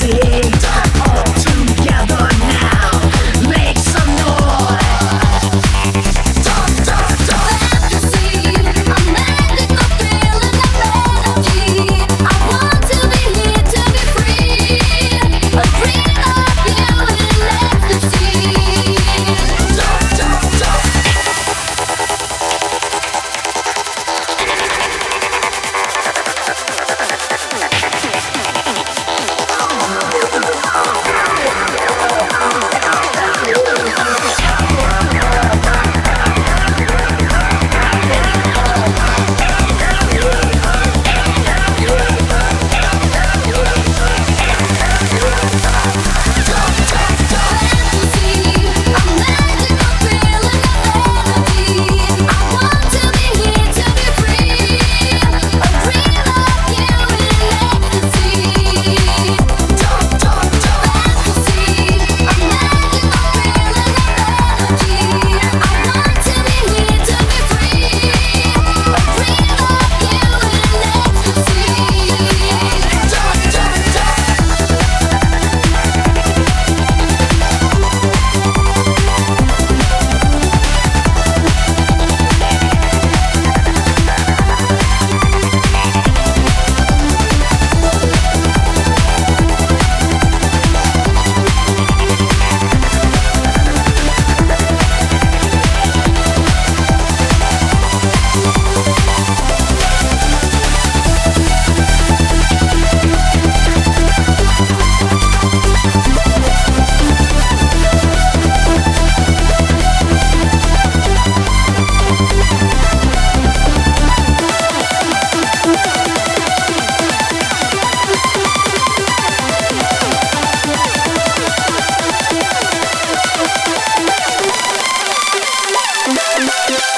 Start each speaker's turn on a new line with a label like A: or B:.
A: see.
B: Thank you.